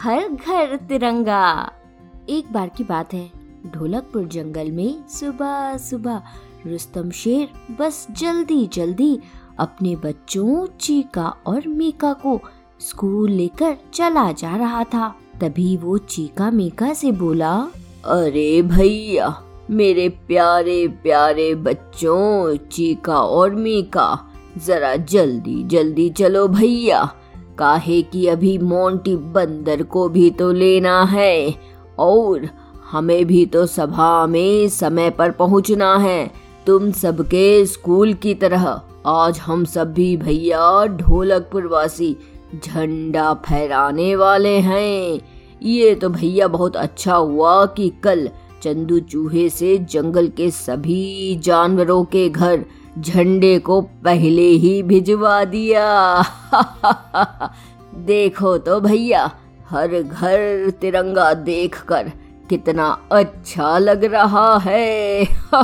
हर घर तिरंगा। एक बार की बात है, ढोलकपुर जंगल में सुबह सुबह रुस्तम शेर बस जल्दी जल्दी अपने बच्चों, चीका और मीका को स्कूल लेकर चला जा रहा था। तभी वो चीका मीका से बोला, अरे भैया, मेरे प्यारे प्यारे बच्चों, चीका और मीका, जरा जल्दी जल्दी चलो भैया। काहे कि अभी मोंटी बंदर को भी तो लेना है और हमें भी तो सभा में समय पर पहुँचना है। तुम सबके स्कूल की तरह आज हम सब भी भैया ढोलकपुर वासी झंडा फहराने वाले हैं। ये तो भैया बहुत अच्छा हुआ कि कल चंदू चूहे से जंगल के सभी जानवरों के घर झंडे को पहले ही भिजवा दिया। देखो तो भैया, हर घर तिरंगा देखकर कितना अच्छा लग रहा है।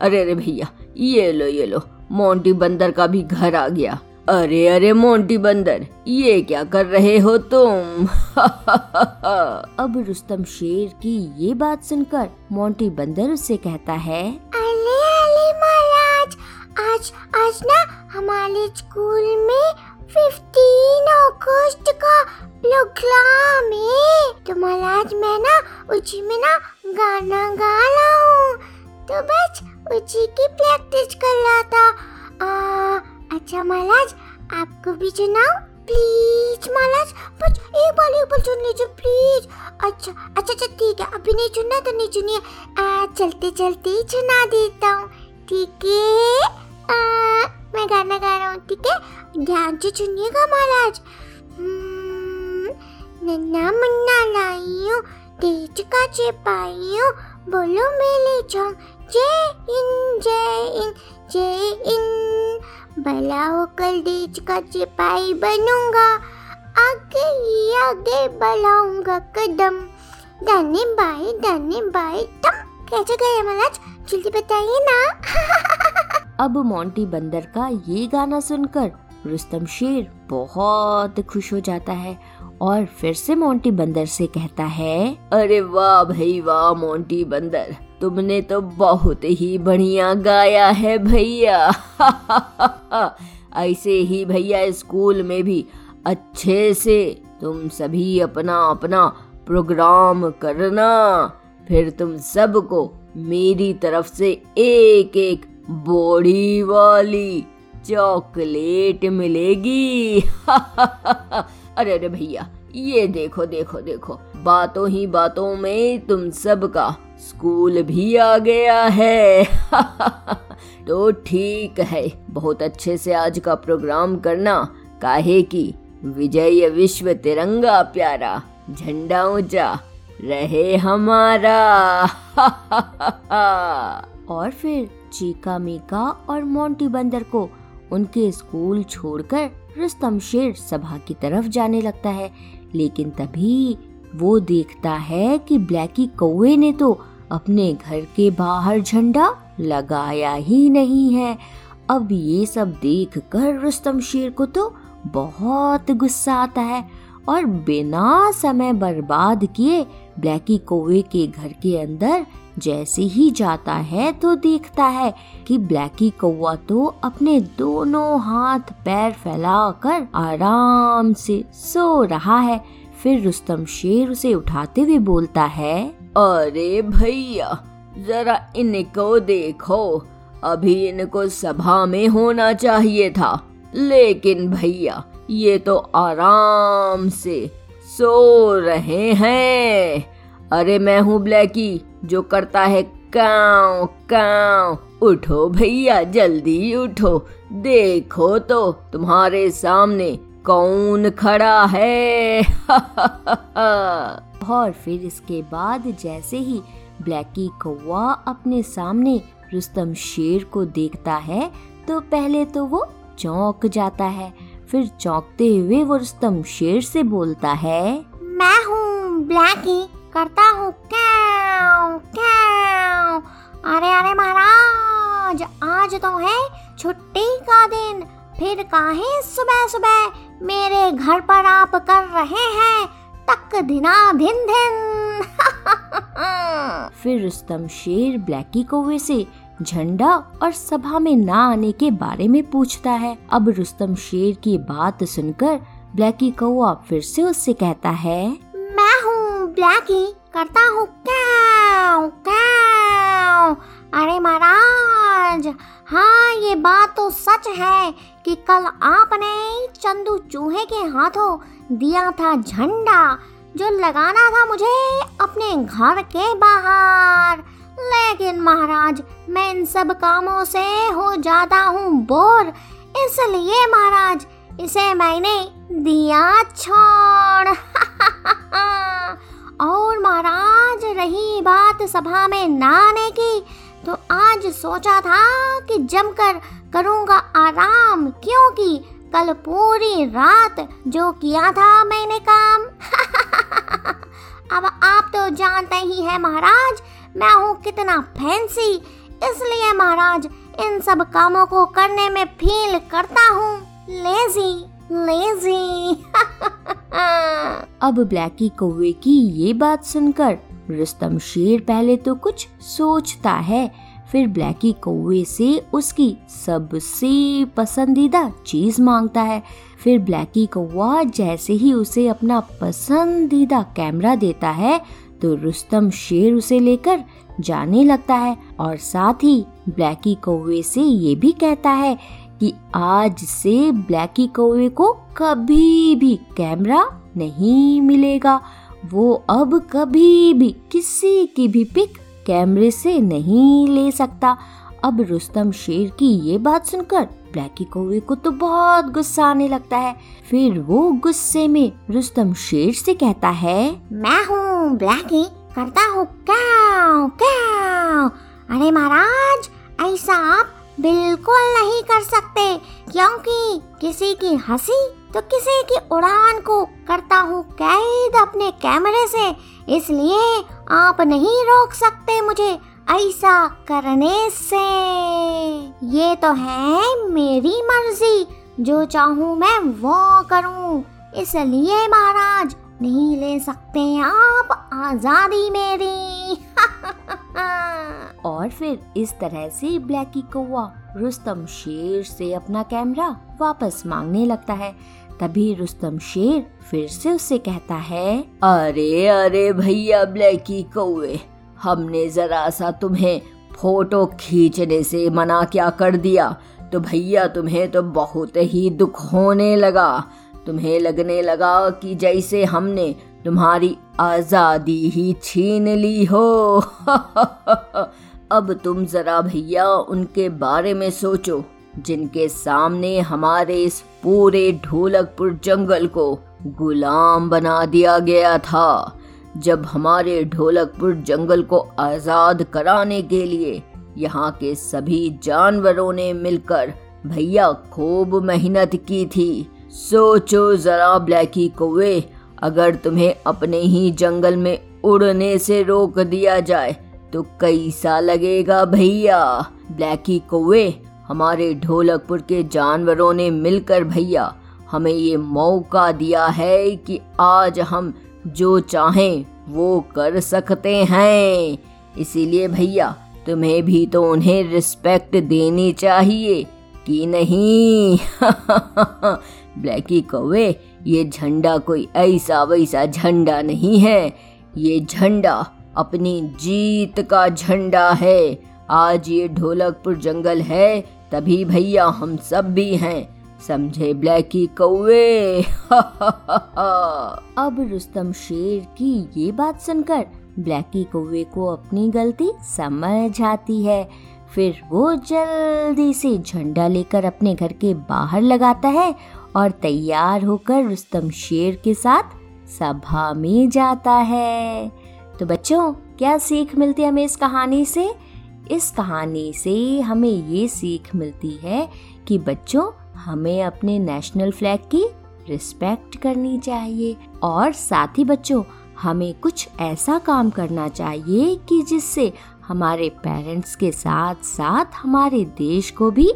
अरे अरे भैया, ये लो ये लो, मोंटी बंदर का भी घर आ गया। अरे अरे मोंटी बंदर, ये क्या कर रहे हो तुम? अब रुस्तम शेर की ये बात सुनकर मोंटी बंदर उससे कहता है आज आज ना हमारे स्कूल में फिफ्टीन अगस्त का प्रोग्राम है। तो महाराज मैं ना उसी में ना गाना गा रहा हूँ। तो बस उसी की प्रैक्टिस कर रहा था। आ, अच्छा महाराज आपको भी सुनाओ प्लीज़ महाराज बस एक बार एक बार सुन लीजिए प्लीज़ अच्छा अच्छा अच्छा ठीक है। अभी नहीं सुनना तो नहीं सुनिए। चलते चलते ही सुना देता हूँ। ठीक है? मैं गाना गा रहा हूँ ठीक है ध्यान से सुनिएगा महाराज नन्ना मुन्ना हूँ तेज का हूँ बोलो मेले जाऊँ जय इन जय इन जय इन भला होकर देश का सिपाही बनूँगा आगे ही आगे बढ़ाऊँगा कदम दाने बाए दाने बाए तम कैसे गए महाराज जल्दी बताइए ना अब मोंटी बंदर का ये गाना सुनकर रुस्तम शेर बहुत खुश हो जाता है और फिर से मोंटी बंदर से कहता है, अरे वाह भाई वाह मोंटी बंदर, तुमने तो बहुत ही बढ़िया गाया है भैया। ऐसे ही भैया स्कूल में भी अच्छे से तुम सभी अपना अपना प्रोग्राम करना, फिर तुम सबको मेरी तरफ़ से एक एक बॉडी वाली चॉकलेट मिलेगी। अरे अरे भैया, ये देखो देखो देखो, बातों ही बातों में तुम सबका स्कूल भी आ गया है। तो ठीक है, बहुत अच्छे से आज का प्रोग्राम करना काहे की? विजय विश्व तिरंगा प्यारा, झंडा ऊँचा, रहे हमारा। और फिर चीका मीका और मोंटी बंदर को उनके स्कूल छोड़कर रुस्तम शेर सभा की तरफ़ जाने लगता है। लेकिन तभी वो देखता है कि ब्लैकी कौवे ने तो अपने घर के बाहर झंडा लगाया ही नहीं है। अब ये सब देख कर रुस्तम शेर को तो बहुत गुस्सा आता है। और बिना समय बर्बाद किए ब्लैकी कौवे के घर के अंदर जैसे ही जाता है तो देखता है कि ब्लैकी कौवा तो अपने दोनों हाथ पैर फैलाकर आराम से सो रहा है। फिर रुस्तम शेर उसे उठाते हुए बोलता है, अरे भैया, जरा इनको देखो। अभी इनको सभा में होना चाहिए था। लेकिन भैया ये तो आराम से सो रहे हैं। अरे मैं हूँ ब्लैकी, जो करता है काव काव उठो भैया, जल्दी उठो। देखो तो तुम्हारे सामने कौन खड़ा है? और फिर इसके बाद जैसे ही ब्लैकी कौवा अपने सामने रुस्तम शेर को देखता है तो पहले तो वो चौंक जाता है। फिर चौंकते हुए वो रुस्तम शेर से बोलता है मैं हूँ ब्लैकी करता हूँ क्याओ क्याओ अरे अरे महाराज आज तो है छुट्टी का दिन। फिर काहे सुबह सुबह मेरे घर पर आप कर रहे हैं तक दिना धिन धिन फिर रुस्तम शेर ब्लैकी कौवे से झंडा और सभा में ना आने के बारे में पूछता है। अब रुस्तम शेर की बात सुनकर ब्लैकी कौआ फिर से उससे कहता है, मैं हूँ ब्लैकी, करता हूँ काव काव अरे महाराज हाँ ये बात तो सच है कि कल आपने चंदू चूहे के हाथों दिया था झंडा, जो लगाना था मुझे अपने घर के बाहर। लेकिन महाराज, मैं इन सब कामों से हो जाता हूँ बोर। इसलिए महाराज, इसे मैंने दिया छोड़। और महाराज, रही बात सभा में ना आने की तो आज सोचा था कि जमकर करूँगा आराम, क्योंकि कल पूरी रात जो किया था मैंने काम। अब आप तो जानते ही हैं महाराज मैं हूँ कितना फैंसी, इसलिए महाराज, इन सब कामों को करने में फील करता हूँ। Lazy lazy. अब ब्लैकी कौवे की ये बात सुनकर रुस्तम शेर पहले तो कुछ सोचता है, फिर ब्लैकी कौवे से उसकी सबसे पसंदीदा चीज़ माँगता है। फिर ब्लैकी कौवा जैसे ही उसे अपना पसंदीदा कैमरा देता है तो रुस्तम शेर उसे लेकर जाने लगता है और साथ ही ब्लैकी कौवे से ये भी कहता है कि आज से ब्लैकी कौवे को कभी भी कैमरा नहीं मिलेगा। वो अब कभी भी किसी की भी पिक कैमरे से नहीं ले सकता। अब रुस्तम शेर की ये बात सुनकर ब्लैकी कौवे को तो बहुत गुस्सा आने लगता है। फिर वो गुस्से में रुस्तम शेर से कहता है, मैं हूँ ब्लैकी, करता हूँ काव काव अरे महाराज, ऐसा आप बिल्कुल नहीं कर सकते, क्योंकि किसी की हँसी तो किसी की उड़ान को करता हूँ कैद अपने कैमरे से, इसलिए आप नहीं रोक सकते मुझे। ऐसा करने से। ये तो है मेरी मर्ज़ी। जो चाहूँ मैं वो करूँ। इसलिए महाराज, नहीं ले सकते आप आज़ादी मेरी। और फिर इस तरह से ब्लैकी कौवा रुस्तम शेर से अपना कैमरा वापस मांगने लगता है। तभी रुस्तम शेर फिर से उससे कहता है, अरे अरे भैया ब्लैकी कौवे हमने जरा सा तुम्हें फ़ोटो खींचने से मना क्या कर दिया? तो भैया, तुम्हें तो बहुत ही दुख होने लगा। तुम्हें लगने लगा कि जैसे हमने तुम्हारी आज़ादी ही छीन ली हो। अब तुम जरा भैया उनके बारे में सोचो, जिनके सामने हमारे इस पूरे ढोलकपुर जंगल को गुलाम बना दिया गया था। जब हमारे ढोलकपुर जंगल को आज़ाद कराने के लिए यहाँ के सभी जानवरों ने मिलकर भैया खूब मेहनत की थी। सोचो जरा, ब्लैकी कौवे अगर तुम्हें अपने ही जंगल में उड़ने से रोक दिया जाए तो कैसा लगेगा भैया? ब्लैकी कौवे हमारे ढोलकपुर के जानवरों ने मिलकर भैया, हमें ये मौका दिया है कि आज हम जो चाहें वो कर सकते हैं। इसीलिए भैया, तुम्हें भी तो उन्हें रिस्पेक्ट देनी चाहिए, कि नहीं? ब्लैकी कौवे, ये झंडा कोई ऐसा वैसा झंडा नहीं है। ये झंडा अपनी जीत का झंडा है। आज ये ढोलकपुर जंगल है, तभी भैया हम सब भी हैं। समझे, ब्लैकी कौवे। अब रुस्तम शेर की ये बात सुनकर ब्लैकी कौवे को अपनी गलती समझ आती है। फिर वो जल्दी से झंडा लेकर अपने घर के बाहर लगाता है और तैयार होकर रुस्तम शेर के साथ सभा में जाता है। तो बच्चों, क्या सीख मिलती है हमें इस कहानी से? इस कहानी से हमें ये सीख मिलती है कि बच्चों हमें अपने नेशनल फ्लैग की रिस्पेक्ट करनी चाहिए और साथ ही बच्चों, हमें कुछ ऐसा काम करना चाहिए कि जिससे हमारे पेरेंट्स के साथ साथ हमारे देश को भी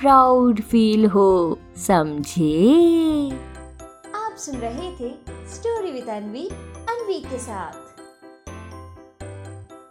प्राउड फील हो। समझे? आप सुन रहे थे स्टोरी विद अनवी अनवी के साथ।